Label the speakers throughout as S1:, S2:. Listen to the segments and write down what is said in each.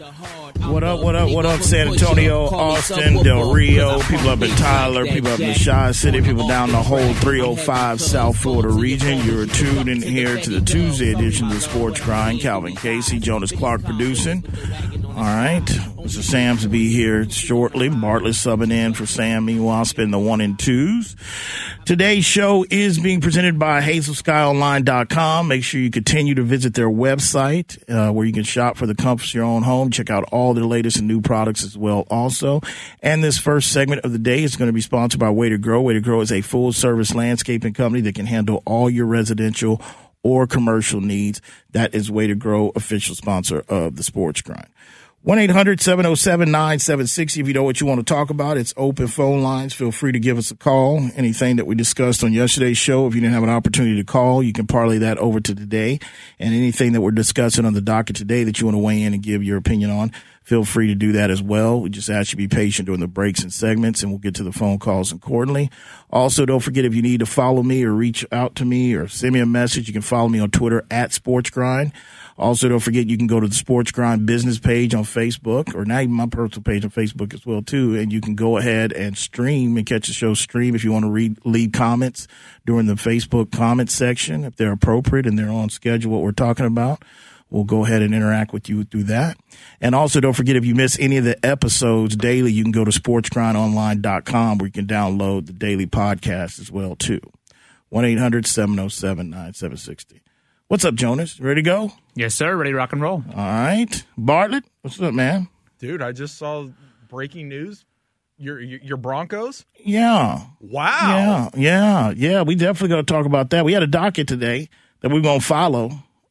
S1: What up, what up, what up, San Antonio, Austin, Del Rio, people up in Tyler, people up in the Chi City, people down the whole 305 South Florida region. You're tuned in here to the Tuesday edition of the Sports Grind. Calvin Casey, Jonas Clark producing. All right. Mr. Sam's will be here shortly. Bartlett subbing in for Sam. Meanwhile, spend the one and twos. Today's show is being presented by HazelSkyOnline.com. Make sure you continue to visit their website uh, where you can shop for the comforts of your own home. Check out all their latest and new products as well also. And this first segment of the day is going to be sponsored by Way to Grow. Way to Grow is a full service landscaping company that can handle all your residential or commercial needs. That is Way to Grow, official sponsor of the Sports Grind. 1 800 707 9760. If you know what you want to talk about, it's open phone lines. Feel free to give us a call. Anything that we discussed on yesterday's show, if you didn't have an opportunity to call, you can parlay that over to today. And anything that we're discussing on the docket today that you want to weigh in and give your opinion on, feel free to do that as well. We just ask you to be patient during the breaks and segments, and we'll get to the phone calls accordingly. Also, don't forget if you need to follow me or reach out to me or send me a message, you can follow me on Twitter at SportsGrind. Also, don't forget you can go to the Sports Grind business page on Facebook, or now even my personal page on Facebook as well too, and you can go ahead and stream and catch the show stream if you want to read leave comments during the Facebook comment section if they're appropriate and they're on schedule. What we're talking about. We'll go ahead and interact with you through that. And also don't forget if you miss any of the episodes daily, you can go to sportsgrindonline.com where you can download the daily podcast as well too. 1-800-707-9760. What's up, Jonas? Ready to go?
S2: Yes, sir. Ready to rock and roll.
S1: All right. Bartlett, what's up, man?
S3: Dude, I just saw breaking news. Your your Broncos?
S1: Yeah.
S3: Wow.
S1: Yeah, yeah, yeah. We definitely going to talk about that. We had a docket today that we're going to follow,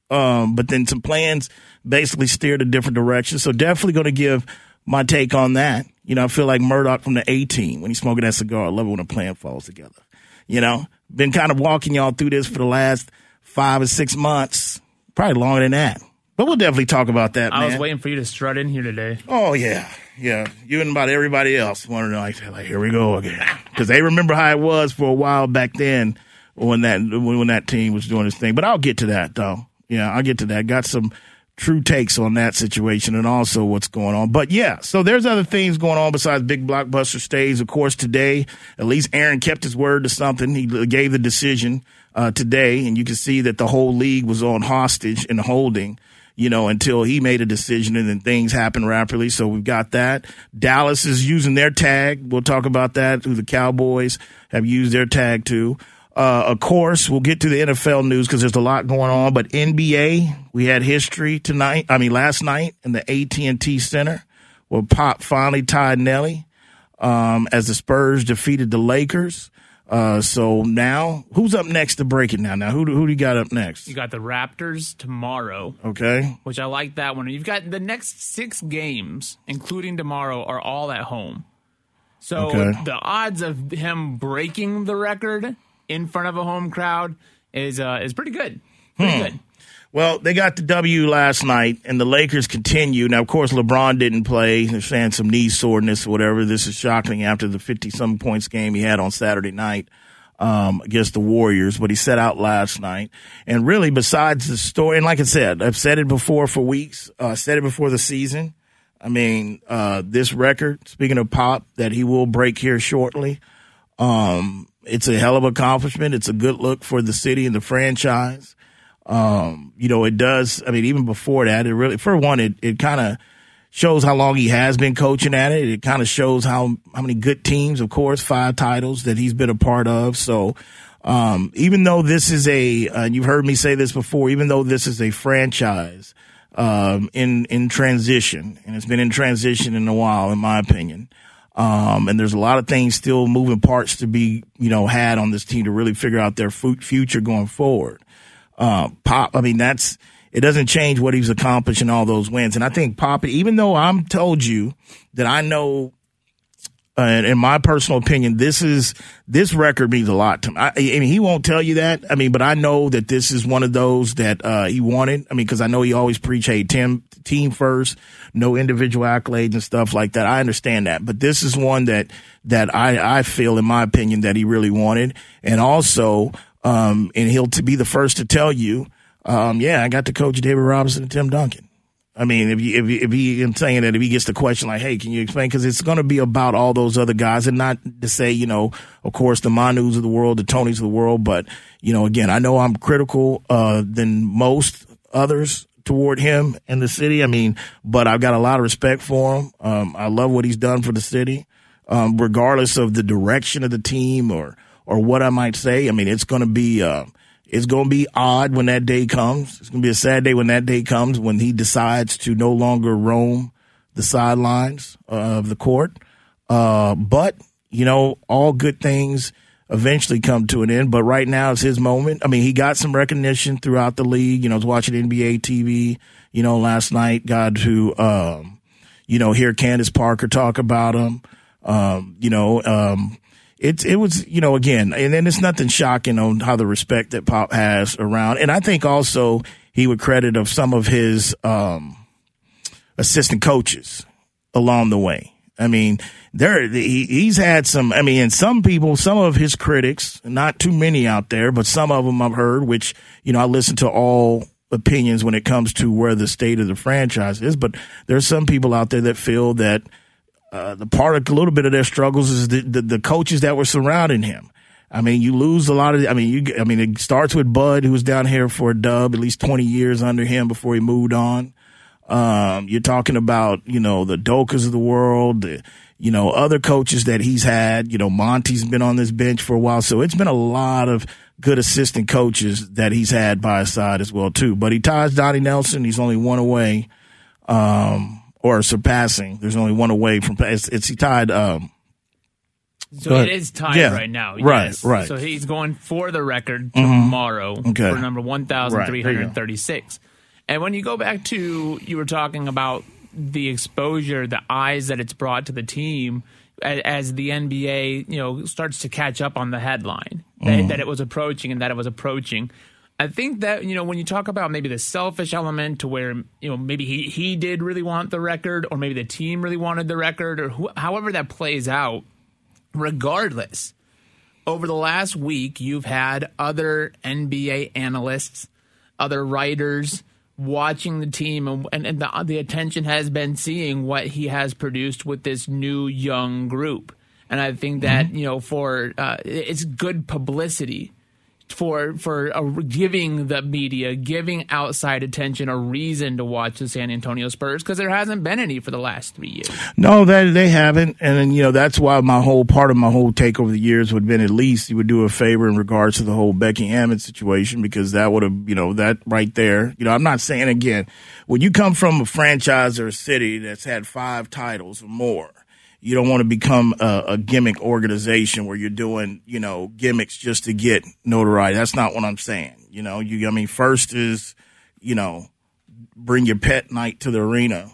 S1: um, but then some plans basically steered a different direction. So definitely going to give my take on that. You know, I feel like Murdoch from the A team when he's smoking that cigar. I love it when a plan falls together. You know, been kind of walking y'all through this for the last five or six months, probably longer than that. But we'll definitely talk about that.
S2: I
S1: man.
S2: was waiting for you to strut in here today.
S1: Oh yeah, yeah. You and about everybody else wanted to like, like here we go again, because they remember how it was for a while back then when that when, when that team was doing this thing. But I'll get to that though. Yeah, I'll get to that. Got some true takes on that situation and also what's going on. But yeah, so there's other things going on besides big blockbuster stays. Of course, today at least Aaron kept his word to something. He gave the decision uh, today, and you can see that the whole league was on hostage and holding you know, until he made a decision and then things happen rapidly. So we've got that. Dallas is using their tag. We'll talk about that. Who the Cowboys have used their tag to. Uh, of course, we'll get to the NFL news because there's a lot going on. But NBA, we had history tonight. I mean, last night in the AT&T Center, where Pop finally tied Nelly um, as the Spurs defeated the Lakers. Uh, so now, who's up next to break it now? Now, who do, who do you got up next?
S2: You got the Raptors tomorrow,
S1: Okay.
S2: which I like that one. You've got the next six games, including tomorrow, are all at home. So
S1: Okay.
S2: the odds of him breaking the record in front of a home crowd is uh, is pretty good.
S1: Hmm.
S2: good.
S1: Well, they got the W last night, and the Lakers continue. Now, of course, LeBron didn't play. They're saying some knee soreness or whatever. This is shocking after the 50 some points game he had on Saturday night um, against the Warriors, but he set out last night. And really, besides the story, and like I said, I've said it before for weeks, uh, said it before the season. I mean, uh, this record, speaking of Pop, that he will break here shortly, um, it's a hell of an accomplishment. It's a good look for the city and the franchise. Um, you know, it does. I mean, even before that, it really, for one, it, it kind of shows how long he has been coaching at it. It kind of shows how, how many good teams, of course, five titles that he's been a part of. So, um, even though this is a, uh, you've heard me say this before, even though this is a franchise, um, in, in transition, and it's been in transition in a while, in my opinion. Um, and there's a lot of things still moving parts to be, you know, had on this team to really figure out their fu- future going forward. Uh, Pop, I mean, that's, it doesn't change what he's accomplished in all those wins. And I think Pop, even though I'm told you that I know, uh, in my personal opinion, this is, this record means a lot to me. I, I mean, he won't tell you that. I mean, but I know that this is one of those that, uh, he wanted. I mean, cause I know he always preach, hey, team, team first, no individual accolades and stuff like that. I understand that, but this is one that, that I, I feel, in my opinion, that he really wanted. And also, um, and he'll to be the first to tell you, um, yeah, I got to coach David Robinson and Tim Duncan. I mean, if you, if, you, if he, I'm saying that if he gets the question like, hey, can you explain? Because it's going to be about all those other guys and not to say, you know, of course, the Manus of the world, the Tonys of the world. But, you know, again, I know I'm critical, uh, than most others toward him and the city. I mean, but I've got a lot of respect for him. Um, I love what he's done for the city, um, regardless of the direction of the team or, or what I might say. I mean, it's going to be, uh, it's going to be odd when that day comes. It's going to be a sad day when that day comes when he decides to no longer roam the sidelines of the court. Uh, but, you know, all good things eventually come to an end. But right now it's his moment. I mean, he got some recognition throughout the league. You know, I was watching NBA TV, you know, last night, got to, um, you know, hear Candace Parker talk about him. Um, you know, um, it it was you know again, and then it's nothing shocking on how the respect that Pop has around, and I think also he would credit of some of his um, assistant coaches along the way. I mean, there he, he's had some. I mean, and some people, some of his critics, not too many out there, but some of them I've heard. Which you know, I listen to all opinions when it comes to where the state of the franchise is. But there's some people out there that feel that uh, the part of a little bit of their struggles is the, the, the coaches that were surrounding him. I mean, you lose a lot of. I mean, you. I mean, it starts with Bud, who was down here for a dub, at least twenty years under him before he moved on. Um, you're talking about, you know, the Dokas of the world, the, you know, other coaches that he's had. You know, Monty's been on this bench for a while, so it's been a lot of good assistant coaches that he's had by his side as well too. But he ties Donnie Nelson. He's only one away. Um, or surpassing. There's only one away from it's, it's he tied. Um,
S2: so it is tied yeah, right now.
S1: Right,
S2: yes.
S1: right.
S2: So he's going for the record tomorrow
S1: mm-hmm. okay.
S2: for number one thousand three hundred thirty-six. Right, and when you go back to you were talking about the exposure, the eyes that it's brought to the team as, as the NBA, you know, starts to catch up on the headline that, mm. that it was approaching and that it was approaching. I think that you know when you talk about maybe the selfish element to where you know maybe he he did really want the record, or maybe the team really wanted the record, or wh- however that plays out. Regardless, over the last week, you've had other NBA analysts, other writers watching the team, and, and, and the, the attention has been seeing what he has produced with this new young group. And I think that mm-hmm. you know for uh, it's good publicity for for a, giving the media, giving outside attention a reason to watch the San Antonio Spurs because there hasn't been any for the last three years.
S1: No, that they haven't, and you know that's why my whole part of my whole take over the years would have been at least you would do a favor in regards to the whole Becky Hammon situation because that would have you know that right there. You know, I'm not saying again when you come from a franchise or a city that's had five titles or more you don't want to become a, a, gimmick organization where you're doing, you know, gimmicks just to get notoriety. That's not what I'm saying. You know, you, I mean, first is, you know, bring your pet night to the arena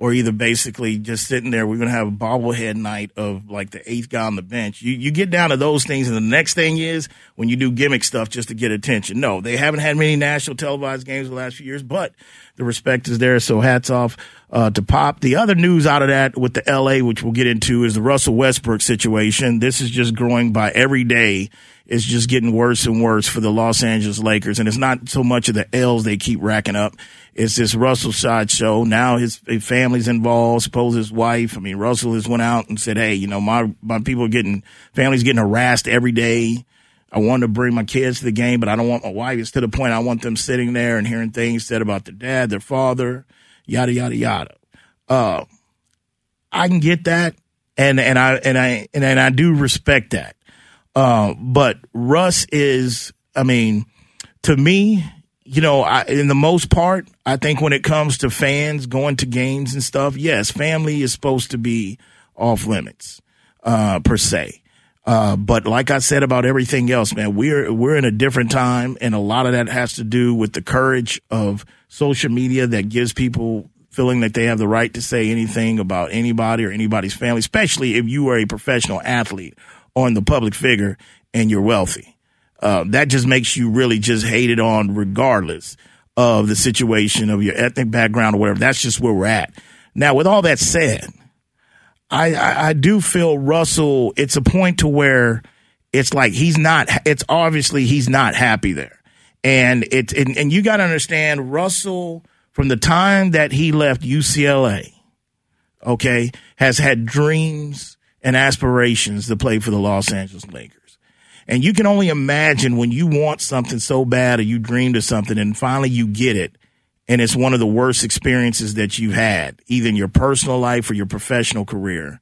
S1: or either basically just sitting there. We're going to have a bobblehead night of like the eighth guy on the bench. You, you get down to those things. And the next thing is when you do gimmick stuff just to get attention. No, they haven't had many national televised games the last few years, but the respect is there. So hats off uh, to Pop. The other news out of that with the LA, which we'll get into, is the Russell Westbrook situation. This is just growing by every day. It's just getting worse and worse for the Los Angeles Lakers. And it's not so much of the L's they keep racking up. It's this Russell sideshow. Now his, his family's involved. Suppose his wife. I mean, Russell has went out and said, Hey, you know, my, my people are getting, families getting harassed every day. I want to bring my kids to the game, but I don't want my wife. It's to the point I want them sitting there and hearing things said about their dad, their father, yada yada yada. Uh, I can get that, and and I and I and, and I do respect that. Uh, but Russ is, I mean, to me, you know, I, in the most part, I think when it comes to fans going to games and stuff, yes, family is supposed to be off limits, uh, per se. Uh, but like I said about everything else, man, we're we're in a different time, and a lot of that has to do with the courage of social media that gives people feeling that they have the right to say anything about anybody or anybody's family, especially if you are a professional athlete or in the public figure and you're wealthy. Uh, that just makes you really just hated on regardless of the situation of your ethnic background or whatever. That's just where we're at. Now, with all that said, I, I, I do feel Russell, it's a point to where it's like he's not, it's obviously he's not happy there. And it, and, and you got to understand Russell from the time that he left UCLA, okay, has had dreams and aspirations to play for the Los Angeles Lakers. And you can only imagine when you want something so bad or you dreamed of something and finally you get it and it's one of the worst experiences that you've had, either in your personal life or your professional career,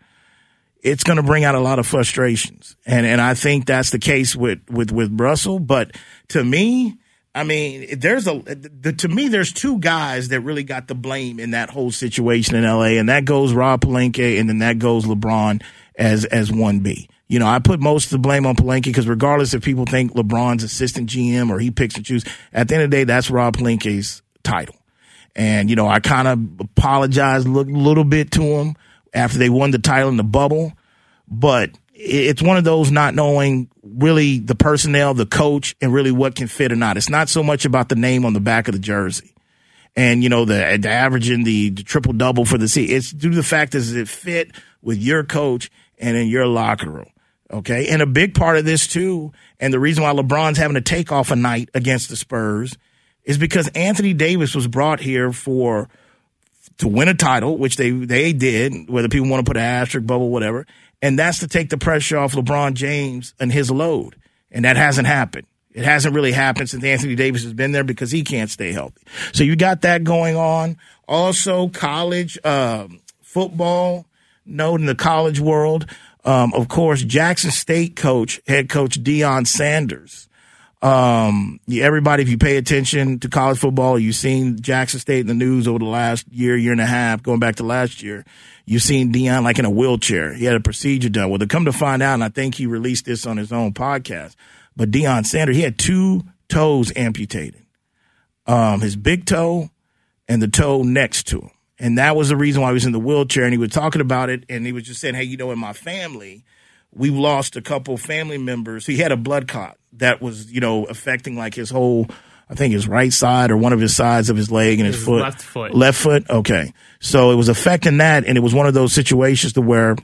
S1: it's going to bring out a lot of frustrations. And and I think that's the case with with with Russell. But to me, I mean, there's a the, to me there's two guys that really got the blame in that whole situation in L.A. and that goes Rob Pelinka and then that goes LeBron as as one B. You know, I put most of the blame on Pelinka because regardless if people think LeBron's assistant GM or he picks and chooses, at the end of the day, that's Rob Pelinka's title. And, you know, I kind of apologized a little bit to him after they won the title in the bubble. But it's one of those not knowing really the personnel, the coach, and really what can fit or not. It's not so much about the name on the back of the jersey and, you know, the, the averaging the, the triple double for the season. It's due to the fact that it fit with your coach and in your locker room. Okay. And a big part of this, too, and the reason why LeBron's having to take off a night against the Spurs is because Anthony Davis was brought here for to win a title, which they they did, whether people want to put an asterisk bubble, whatever, and that's to take the pressure off LeBron James and his load, and that hasn't happened. It hasn't really happened since Anthony Davis has been there because he can't stay healthy. So you got that going on. Also, college uh, football, note in the college world. Um, of course, Jackson State coach, head coach Deion Sanders um, everybody, if you pay attention to college football, you've seen Jackson State in the news over the last year, year and a half, going back to last year. You've seen Deion like in a wheelchair. He had a procedure done. Well, to come to find out, and I think he released this on his own podcast, but Deion Sanders, he had two toes amputated. Um, his big toe and the toe next to him. And that was the reason why he was in the wheelchair. And he was talking about it. And he was just saying, Hey, you know, in my family, we've lost a couple family members. He had a blood clot that was, you know, affecting like his whole, I think his right side or one of his sides of his leg and his, his foot.
S2: Left foot.
S1: Left foot. Okay. So it was affecting that. And it was one of those situations to where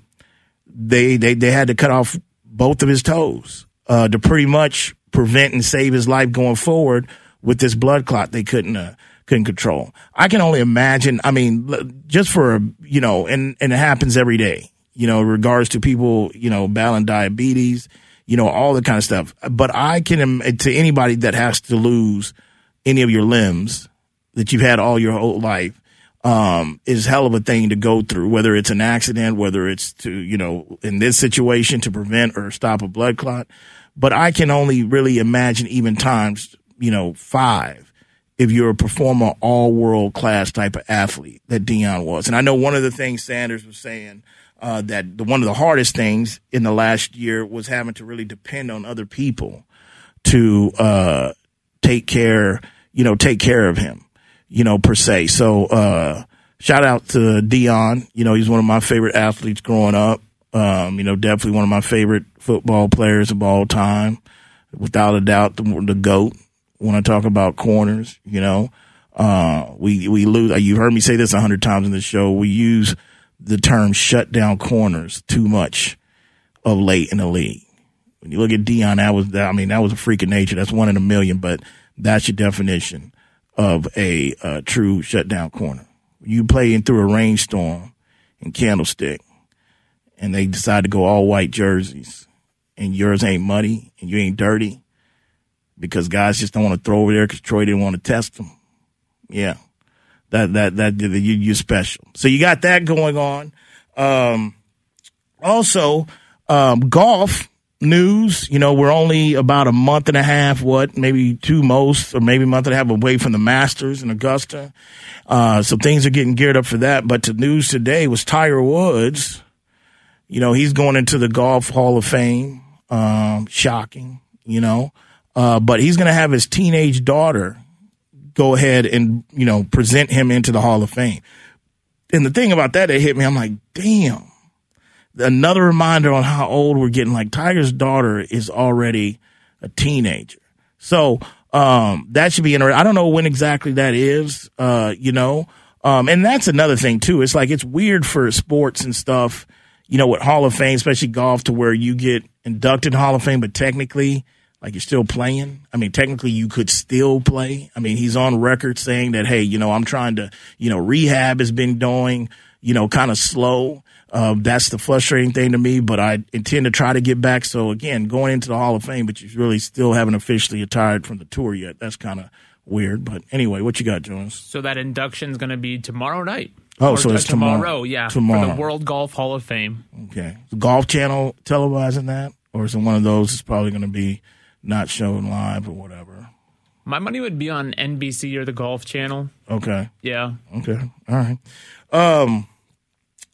S1: they, they, they had to cut off both of his toes, uh, to pretty much prevent and save his life going forward with this blood clot they couldn't, uh, couldn't control. I can only imagine. I mean, just for, you know, and, and it happens every day you know, in regards to people, you know, battling diabetes, you know, all the kind of stuff. But I can, to anybody that has to lose any of your limbs that you've had all your whole life, um, is hell of a thing to go through, whether it's an accident, whether it's to, you know, in this situation to prevent or stop a blood clot. But I can only really imagine even times, you know, five if you're a performer, all world class type of athlete that Deion was. And I know one of the things Sanders was saying uh, that the, one of the hardest things in the last year was having to really depend on other people to uh, take care, you know, take care of him, you know, per se. So uh, shout out to Deion. You know, he's one of my favorite athletes growing up. Um, you know, definitely one of my favorite football players of all time, without a doubt, the, the goat. When I talk about corners, you know, uh, we we lose. You heard me say this a hundred times in the show. We use the term shut down corners too much of late in the league. When you look at Deion, that was, I mean, that was a freak of nature. That's one in a million, but that's your definition of a uh, true shutdown corner. You play in through a rainstorm in Candlestick and they decide to go all white jerseys and yours ain't muddy and you ain't dirty because guys just don't want to throw over there because Troy didn't want to test them. Yeah that that that you you special. So you got that going on. Um, also, um, golf news. You know, we're only about a month and a half, what maybe two most, or maybe a month and a half away from the Masters in Augusta. Uh, so things are getting geared up for that. But the news today was Tiger Woods. You know, he's going into the Golf Hall of Fame. Um, shocking, you know. Uh, but he's going to have his teenage daughter go ahead and, you know, present him into the Hall of Fame. And the thing about that, it hit me. I'm like, damn. Another reminder on how old we're getting. Like Tiger's daughter is already a teenager. So, um, that should be interesting. I don't know when exactly that is, uh, you know. Um, and that's another thing too. It's like it's weird for sports and stuff, you know, with Hall of Fame, especially golf, to where you get inducted Hall of Fame, but technically like you're still playing. I mean, technically you could still play. I mean, he's on record saying that, hey, you know, I'm trying to, you know, rehab has been going, you know, kind of slow. Uh, that's the frustrating thing to me, but I intend to try to get back. So again, going into the Hall of Fame, but you really still haven't officially retired from the tour yet. That's kind of weird. But anyway, what you got, Jonas?
S2: So that induction is going to be tomorrow night.
S1: Oh, so it's tomorrow.
S2: tomorrow. Yeah,
S1: Tomorrow.
S2: for the World Golf Hall of Fame.
S1: Okay. The Golf Channel televising that? Or is it one of those It's probably going to be not shown live or whatever?
S2: My money would be on NBC or the Golf Channel.
S1: Okay.
S2: Yeah.
S1: Okay. All right. Um,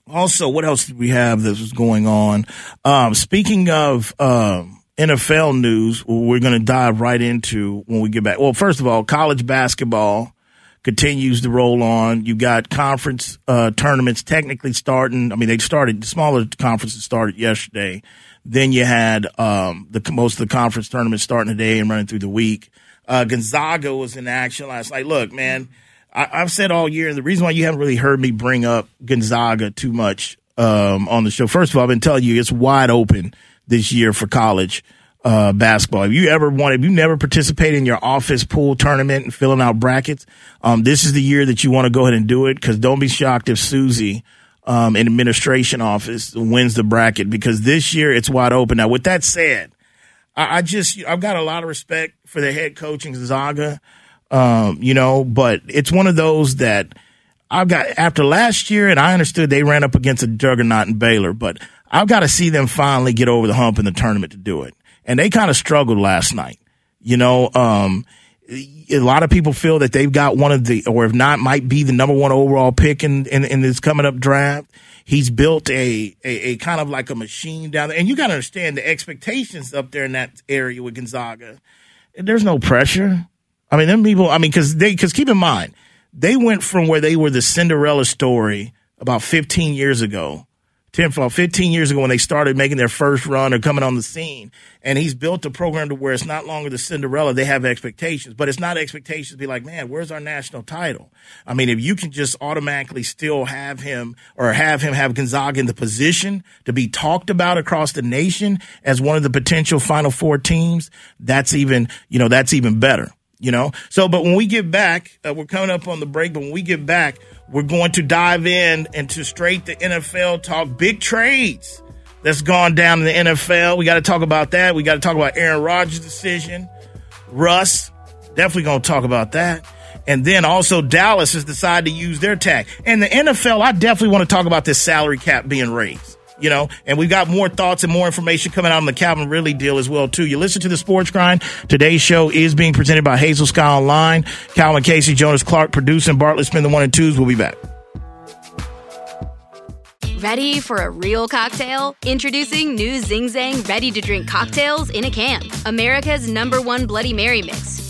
S1: also, what else did we have that was going on? Um, speaking of um, NFL news, we're going to dive right into when we get back. Well, first of all, college basketball continues to roll on. You got conference uh, tournaments technically starting. I mean, they started, the smaller conferences started yesterday. Then you had um, the most of the conference tournaments starting today and running through the week. Uh, Gonzaga was in action last night. Look, man, I, I've said all year the reason why you haven't really heard me bring up Gonzaga too much um, on the show. First of all, I've been telling you it's wide open this year for college uh, basketball. If you ever wanted, if you never participated in your office pool tournament and filling out brackets, um, this is the year that you want to go ahead and do it. Because don't be shocked if Susie um, in administration office wins the bracket because this year it's wide open. Now, with that said, I, I just I've got a lot of respect for the head coach in Gonzaga, um, you know, but it's one of those that I've got after last year, and I understood they ran up against a juggernaut in Baylor, but I've got to see them finally get over the hump in the tournament to do it. And they kind of struggled last night. You know, um, a lot of people feel that they've got one of the, or if not, might be the number one overall pick in, in, in this coming up draft. He's built a, a, a kind of like a machine down there. And you got to understand the expectations up there in that area with Gonzaga. There's no pressure. I mean, them people, I mean, cause they, cause keep in mind, they went from where they were the Cinderella story about 15 years ago 10, 15 years ago when they started making their first run or coming on the scene. And he's built a program to where it's not longer the Cinderella. They have expectations, but it's not expectations to be like, man, where's our national title? I mean, if you can just automatically still have him or have him have Gonzaga in the position to be talked about across the nation as one of the potential final four teams, that's even, you know, that's even better. You know, so but when we get back, uh, we're coming up on the break. But when we get back, we're going to dive in into straight the NFL talk, big trades that's gone down in the NFL. We got to talk about that. We got to talk about Aaron Rodgers' decision. Russ, definitely going to talk about that. And then also Dallas has decided to use their tag. And the NFL, I definitely want to talk about this salary cap being raised. You know, and we've got more thoughts and more information coming out on the Calvin Ridley deal as well too. You listen to the Sports Grind. Today's show is being presented by Hazel Sky Online. Calvin Casey, Jonas Clark producing. Bartlett Spin the one and twos. We'll be back.
S4: Ready for a real cocktail? Introducing new Zing Zang ready to drink cocktails in a can. America's number one Bloody Mary mix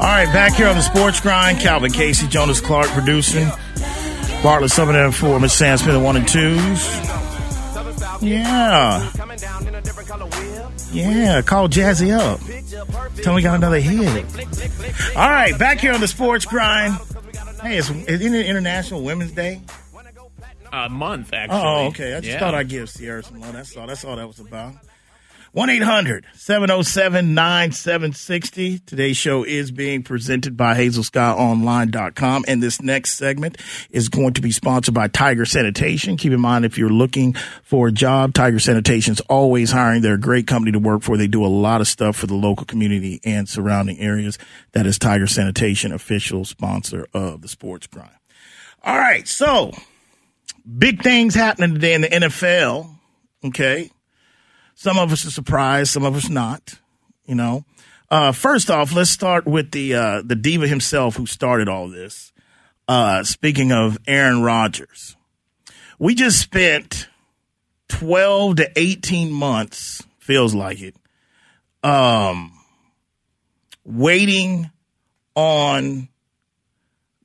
S1: All right, back here on the Sports Grind, Calvin Casey, Jonas Clark producing. Bartlett Summit and four, Miss Sam Smith, one and twos. Yeah. Yeah, call Jazzy up. Tell me we got another hit. All right, back here on the Sports Grind. Hey, it's, it's International Women's Day.
S2: A month, actually.
S1: Oh, okay. I just
S2: Yeah.
S1: thought I'd give Sierra some love. That's all. That's all that was about. 1 800 707 9760. Today's show is being presented by HazelSkyOnline.com. And this next segment is going to be sponsored by Tiger Sanitation. Keep in mind, if you're looking for a job, Tiger Sanitation is always hiring. They're a great company to work for. They do a lot of stuff for the local community and surrounding areas. That is Tiger Sanitation, official sponsor of the Sports Grind. All right, so big things happening today in the NFL. Okay, some of us are surprised, some of us not. You know, uh, first off, let's start with the uh, the diva himself who started all this. Uh, speaking of Aaron Rodgers, we just spent twelve to eighteen months, feels like it, um, waiting on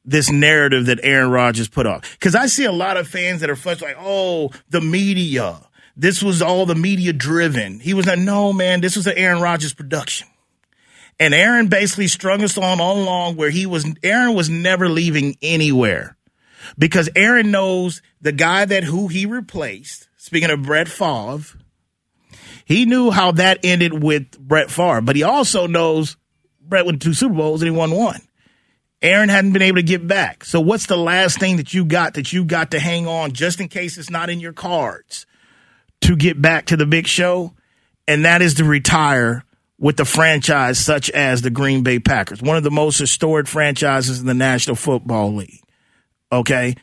S1: this narrative that Aaron Rodgers put off. Because I see a lot of fans that are frustrated, like, oh, the media. This was all the media driven. He was like, no, man, this was an Aaron Rodgers production. And Aaron basically strung us on all along where he was, Aaron was never leaving anywhere because Aaron knows the guy that who he replaced. Speaking of Brett Favre, he knew how that ended with Brett Favre, but he also knows Brett went to two Super Bowls and he won one. Aaron hadn't been able to get back. So what's the last thing that you got that you got to hang on just in case it's not in your cards to get back to the big show? And that is to retire with the franchise such as the Green Bay Packers, one of the most historic franchises in the National Football League. Okay.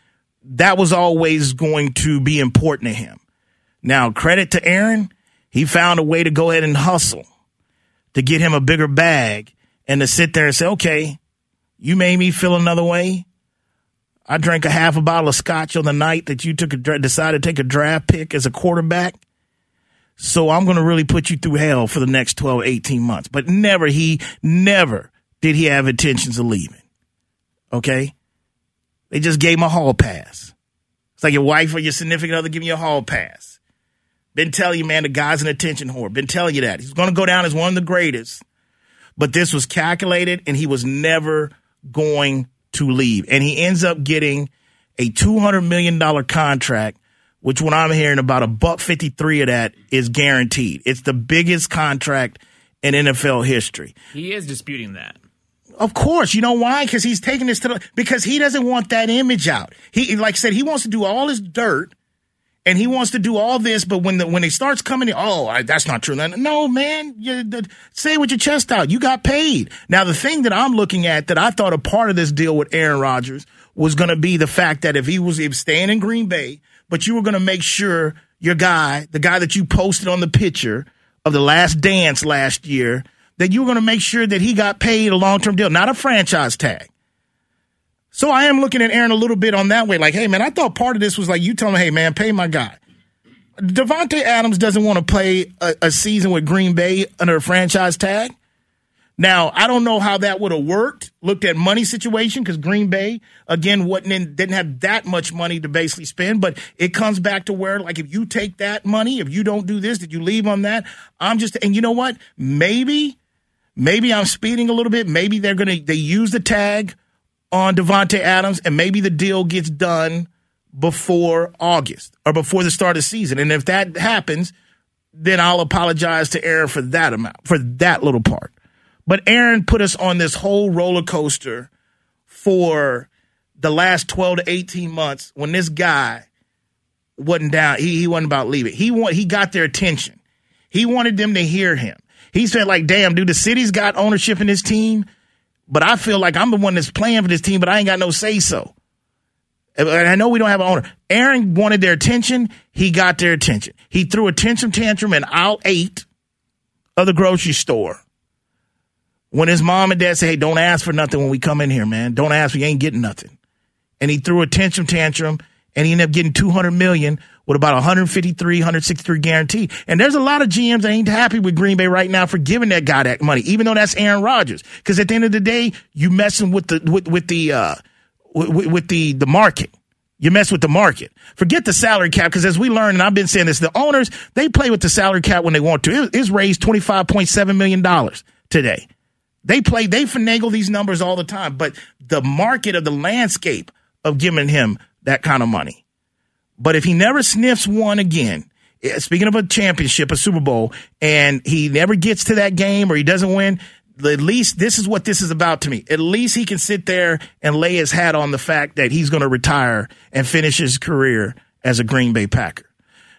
S1: That was always going to be important to him. Now, credit to Aaron. He found a way to go ahead and hustle to get him a bigger bag and to sit there and say, okay, you made me feel another way. I drank a half a bottle of scotch on the night that you took a, decided to take a draft pick as a quarterback. So I'm going to really put you through hell for the next 12, 18 months. But never, he never did he have intentions of leaving. Okay. They just gave him a hall pass. It's like your wife or your significant other giving you a hall pass. Been telling you, man, the guy's an attention whore. Been telling you that. He's going to go down as one of the greatest. But this was calculated and he was never going to leave. And he ends up getting a $200 million contract, which when I'm hearing about a buck 53 of that is guaranteed. It's the biggest contract in NFL history.
S2: He is disputing that.
S1: Of course, you know why? Because he's taking this to the because he doesn't want that image out. He, like I said, he wants to do all his dirt and he wants to do all this, but when the when he starts coming, in, oh, I, that's not true. No, man, you, the, say with your chest out. You got paid. Now, the thing that I'm looking at that I thought a part of this deal with Aaron Rodgers was going to be the fact that if he was if staying in Green Bay, but you were going to make sure your guy, the guy that you posted on the picture of the last dance last year, that you were going to make sure that he got paid a long term deal, not a franchise tag. So I am looking at Aaron a little bit on that way. Like, hey, man, I thought part of this was like you telling me, hey, man, pay my guy. Davante Adams doesn't want to play a, a, season with Green Bay under a franchise tag. Now, I don't know how that would have worked. Looked at money situation because Green Bay again wasn't in, didn't have that much money to basically spend. But it comes back to where, like, if you take that money, if you don't do this, did you leave on that? I'm just, and you know what? Maybe, maybe I'm speeding a little bit. Maybe they're gonna they use the tag on Davante Adams, and maybe the deal gets done before August or before the start of season. And if that happens, then I'll apologize to Aaron for that amount, for that little part. But Aaron put us on this whole roller coaster for the last 12 to 18 months when this guy wasn't down. He, he wasn't about leaving. He want, he got their attention. He wanted them to hear him. He said, like, damn, dude, the city's got ownership in this team but I feel like I'm the one that's playing for this team, but I ain't got no say so. And I know we don't have an owner. Aaron wanted their attention. He got their attention. He threw a tantrum tantrum in aisle eight of the grocery store. When his mom and dad say, hey, don't ask for nothing when we come in here, man. Don't ask, we ain't getting nothing. And he threw a tantrum tantrum and he ended up getting 200 million with about 153, 163 guaranteed. And there's a lot of GMs that ain't happy with Green Bay right now for giving that guy that money, even though that's Aaron Rodgers. Because at the end of the day, you messing with the with with the uh, with, with the the market. You mess with the market. Forget the salary cap because as we learned, and I've been saying this, the owners they play with the salary cap when they want to. It, it's raised twenty five point seven million dollars today. They play, they finagle these numbers all the time, but the market of the landscape of giving him that kind of money but if he never sniffs one again, eh, speaking of a championship, a Super Bowl, and he never gets to that game or he doesn't win, at least this is what this is about to me. At least he can sit there and lay his hat on the fact that he's going to retire and finish his career as a Green Bay Packer.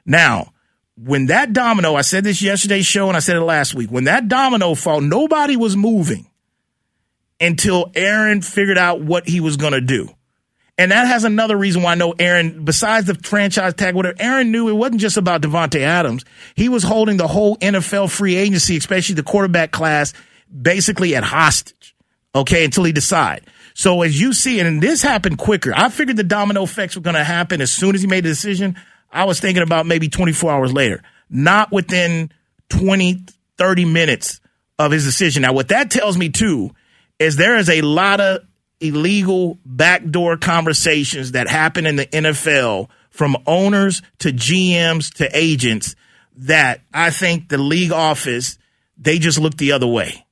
S1: Now, when that domino, I said this yesterday's show and I said it last week, when that domino fell, nobody was moving until Aaron figured out what he was going to do. And that has another reason why I know Aaron, besides the franchise tag, whatever, Aaron knew it wasn't just about Davante Adams. He was holding the whole NFL free agency, especially the quarterback class, basically at hostage. Okay, until he decide. So as you see and this happened quicker. I figured the domino effects were going to happen as soon as he made the decision. I was thinking about maybe 24 hours later, not within 20, 30 minutes of his decision. Now, what that tells me too is there is a lot of illegal backdoor conversations that happen in the NFL from owners to GMs to agents that I think the league office, they just look the other way.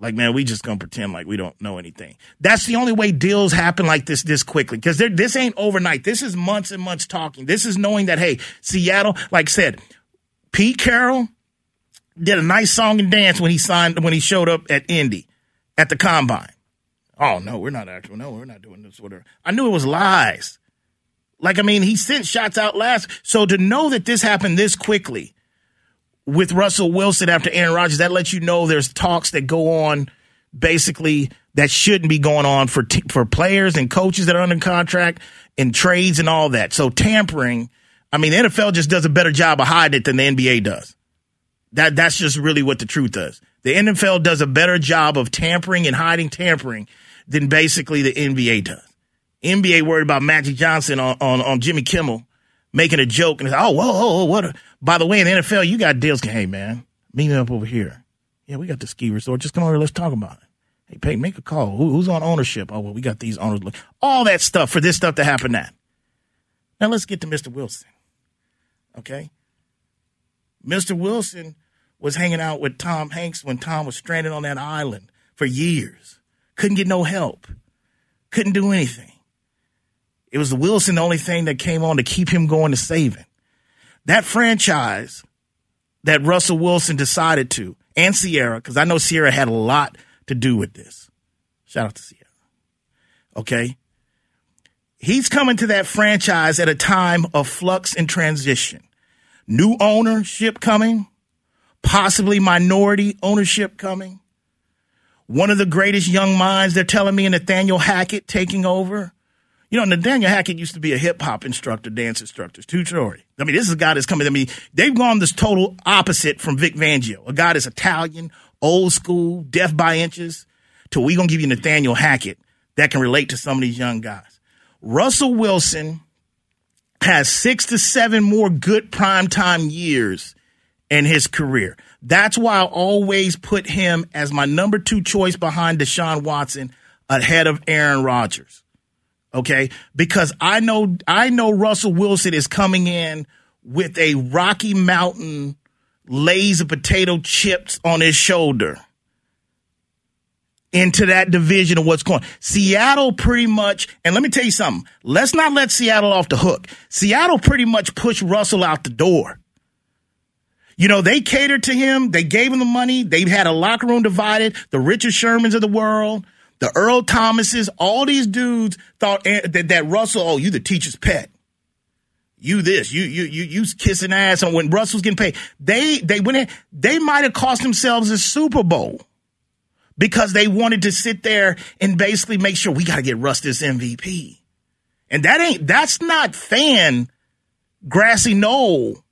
S1: Like, man, we just gonna pretend like we don't know anything. That's the only way deals happen like this this quickly because this ain't overnight. This is months and months talking. This is knowing that hey, Seattle, like I said, Pete Carroll did a nice song and dance when he signed when he showed up at Indy at the combine. Oh no, we're not actual. No, we're not doing this. Whatever. I knew it was lies. Like I mean, he sent shots out last. So to know that this happened this quickly with Russell Wilson after Aaron Rodgers, that lets you know there's talks that go on basically that shouldn't be going on for t- for players and coaches that are under contract and trades and all that. So tampering, I mean, the NFL just does a better job of hiding it than the NBA does. That that's just really what the truth is. The NFL does a better job of tampering and hiding tampering than basically the NBA does. NBA worried about Magic Johnson on, on, on Jimmy Kimmel making a joke and oh, whoa, whoa, whoa, what? A, by the way, in the NFL, you got deals. Hey, man, meet me up over here. Yeah, we got the ski resort. Just come over. Let's talk about it. Hey, Peyton, make a call. Who, who's on ownership? Oh, well, we got these owners. All that stuff for this stuff to happen. That. Now let's get to Mr. Wilson. Okay, Mr. Wilson was hanging out with Tom Hanks when Tom was stranded on that island for years. Couldn't get no help. Couldn't do anything. It was the Wilson the only thing that came on to keep him going to saving. That franchise that Russell Wilson decided to, and Sierra, because I know Sierra had a lot to do with this. Shout out to Sierra. Okay. He's coming to that franchise at a time of flux and transition. New ownership coming, possibly minority ownership coming. One of the greatest young minds, they're telling me, Nathaniel Hackett taking over. You know, Nathaniel Hackett used to be a hip hop instructor, dance instructor. True story. I mean, this is a guy that's coming. I mean, they've gone this total opposite from Vic Fangio, a guy that's Italian, old school, deaf by inches, to we gonna give you Nathaniel Hackett that can relate to some of these young guys. Russell Wilson has six to seven more good primetime years in his career. That's why I always put him as my number two choice behind Deshaun Watson ahead of Aaron Rodgers. Okay. Because I know, I know Russell Wilson is coming in with a Rocky Mountain lays of potato chips on his shoulder into that division of what's going. Seattle pretty much, and let me tell you something. Let's not let Seattle off the hook. Seattle pretty much pushed Russell out the door. You know, they catered to him. They gave him the money. They had a locker room divided. The Richard Shermans of the world, the Earl Thomases, all these dudes thought eh, that, that Russell, oh, you the teacher's pet. You this, you you you you kissing ass on when Russell's getting paid. They they went they might have cost themselves a Super Bowl because they wanted to sit there and basically make sure we got to get Russ this MVP. And that ain't that's not fan grassy knoll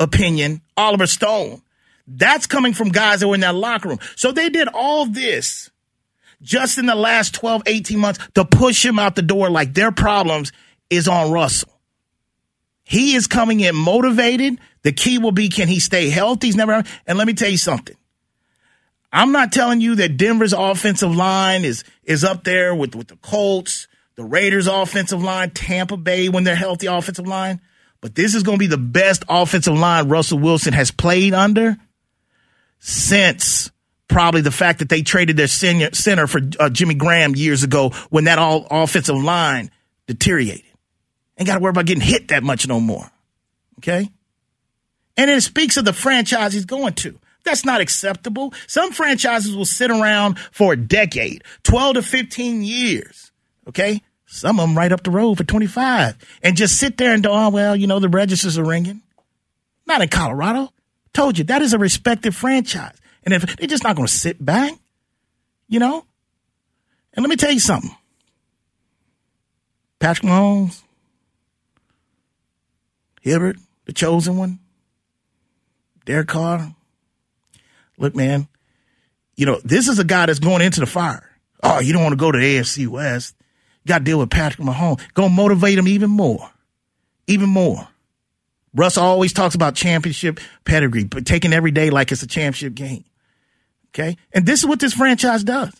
S1: opinion, Oliver Stone. That's coming from guys that were in that locker room. So they did all this just in the last 12, 18 months to push him out the door like their problems is on Russell. He is coming in motivated. The key will be can he stay healthy? He's never, and let me tell you something. I'm not telling you that Denver's offensive line is is up there with, with the Colts, the Raiders offensive line, Tampa Bay when they're healthy offensive line. But this is going to be the best offensive line Russell Wilson has played under since probably the fact that they traded their senior center for uh, Jimmy Graham years ago when that all offensive line deteriorated. Ain't got to worry about getting hit that much no more. Okay? And it speaks of the franchise he's going to. That's not acceptable. Some franchises will sit around for a decade, 12 to 15 years. Okay? Some of them right up the road for 25 and just sit there and go, oh, well, you know, the registers are ringing. Not in Colorado. Told you, that is a respected franchise. And if they're just not going to sit back, you know? And let me tell you something. Patrick Mahomes, Herbert, the chosen one, Derek Carr. Look, man, you know, this is a guy that's going into the fire. Oh, you don't want to go to AFC West. Got to deal with Patrick Mahomes. Go motivate him even more. Even more. Russ always talks about championship pedigree, but taking every day like it's a championship game. Okay? And this is what this franchise does.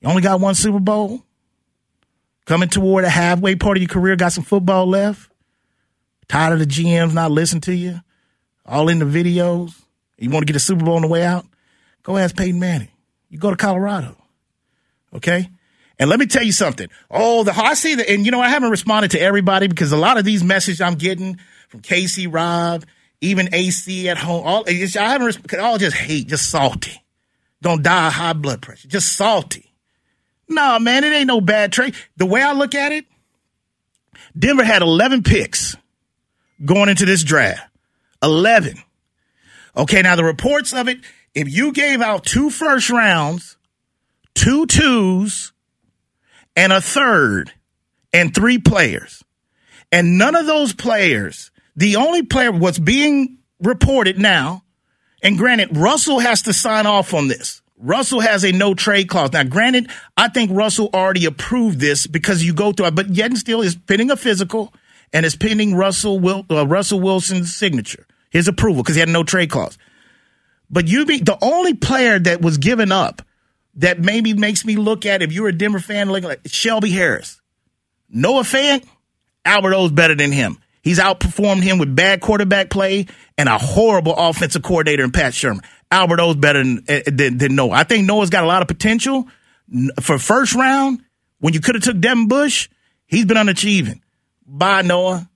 S1: You only got one Super Bowl. Coming toward a halfway part of your career, got some football left. Tired of the GMs not listening to you. All in the videos. You want to get a Super Bowl on the way out? Go ask Peyton Manning. You go to Colorado. Okay? And let me tell you something. Oh, the I see that, and you know, I haven't responded to everybody because a lot of these messages I'm getting from Casey, Rob, even AC at home, all I haven't all just hate, just salty. Don't die of high blood pressure, just salty. No, man, it ain't no bad trade. The way I look at it, Denver had 11 picks going into this draft. 11. Okay, now the reports of it, if you gave out two first rounds, two twos, and a third, and three players, and none of those players the only player, what's being reported now, and granted, Russell has to sign off on this. Russell has a no trade clause. Now, granted, I think Russell already approved this because you go through it, but yet and still is pending a physical and is pending Russell uh, Russell Wilson's signature, his approval because he had no trade clause. But you be the only player that was given up that maybe makes me look at if you're a Denver fan, like, like Shelby Harris, Noah Fant, Albert O's better than him. He's outperformed him with bad quarterback play and a horrible offensive coordinator in Pat Shurmur. Albert O's better than, eh, than, than Noah. I think Noah's got a lot of potential for first round. When you could have took Devin Bush, he's been unachieving. Bye, Noah.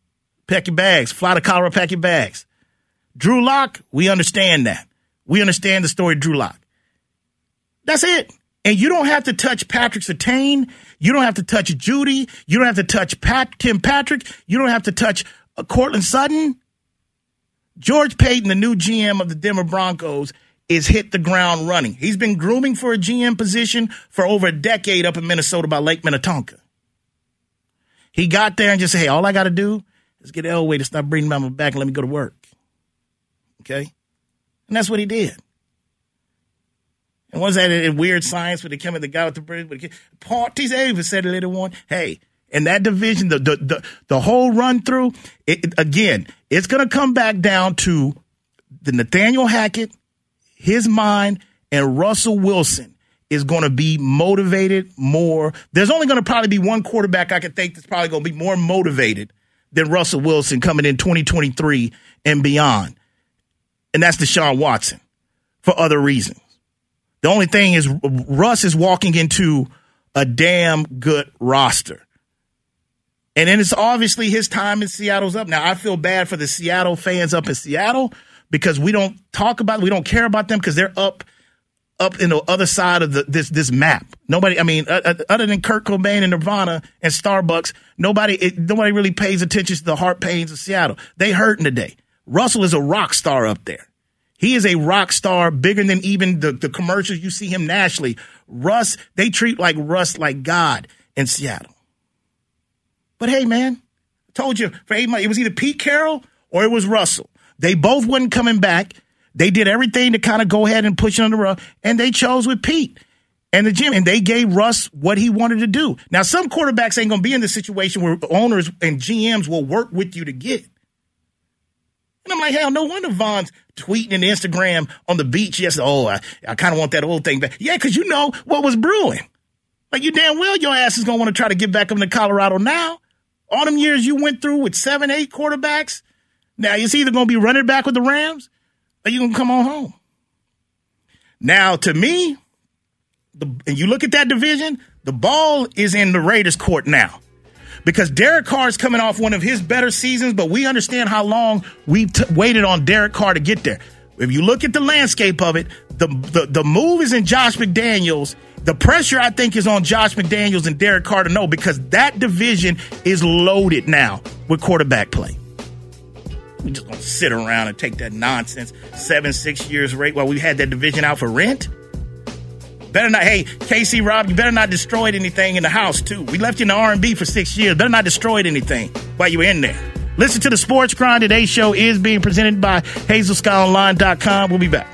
S1: Pack your bags. Fly to Colorado, pack your bags. Drew Lock, we understand that. We understand the story Drew Lock. That's it. And you don't have to touch Patrick Surtain. You don't have to touch Jeudy. You don't have to touch Pat, Tim Patrick. You don't have to touch uh, Courtland Sutton. George Paton, the new GM of the Denver Broncos, is hit the ground running. He's been grooming for a GM position for over a decade up in Minnesota by Lake Minnetonka. He got there and just said, hey, all I got to do is get Elway to stop bringing my back and let me go to work. Okay? And that's what he did. And was that in weird science when they came the guy with the bridge? Paul T. Davis said a little one, hey, in that division, the the the, the whole run through, it, again, it's going to come back down to the Nathaniel Hackett, his mind, and Russell Wilson is going to be motivated more. There's only going to probably be one quarterback I can think that's probably going to be more motivated than Russell Wilson coming in 2023 and beyond. And that's Deshaun Watson for other reasons. The only thing is, Russ is walking into a damn good roster. And then it's obviously his time in Seattle's up. Now, I feel bad for the Seattle fans up in Seattle because we don't talk about, we don't care about them because they're up up in the other side of the, this this map. Nobody, I mean, uh, other than Kurt Cobain and Nirvana and Starbucks, nobody it, nobody really pays attention to the heart pains of Seattle. They hurting today. Russell is a rock star up there. He is a rock star bigger than even the, the commercials you see him nationally. Russ, they treat like Russ like God in Seattle. But hey, man, I told you for eight months, it was either Pete Carroll or it was Russell. They both wasn't coming back. They did everything to kind of go ahead and push it on the rug, and they chose with Pete and the gym, and they gave Russ what he wanted to do. Now, some quarterbacks ain't going to be in the situation where owners and GMs will work with you to get. Like, hell, no wonder Von's tweeting and Instagram on the beach yesterday. Oh, I, I kind of want that old thing back. Yeah, because you know what was brewing. Like you damn well your ass is to want to try to get back up to Colorado now. All them years you went through with seven, eight quarterbacks. Now it's either to be running back with the Rams or you going to come on home. Now, to me, the, and you look at that division, the ball is in the Raiders' court now because Derek Carr is coming off one of his better seasons, but we understand how long we t- waited on Derek Carr to get there. If you look at the landscape of it, the, the, the move is in Josh McDaniels. The pressure, I think, is on Josh McDaniels and Derek Carr to know because that division is loaded now with quarterback play. We just gonna sit around and take that nonsense seven, six years rate while we had that division out for rent. Better not. Hey, Casey, Rob, you better not destroy anything in the house too. We left you in the R and B for six years. Better not destroy anything while you were in there. Listen to the Sports Grind. Today's show is being presented by HazelSkyOnline.com. We'll be back.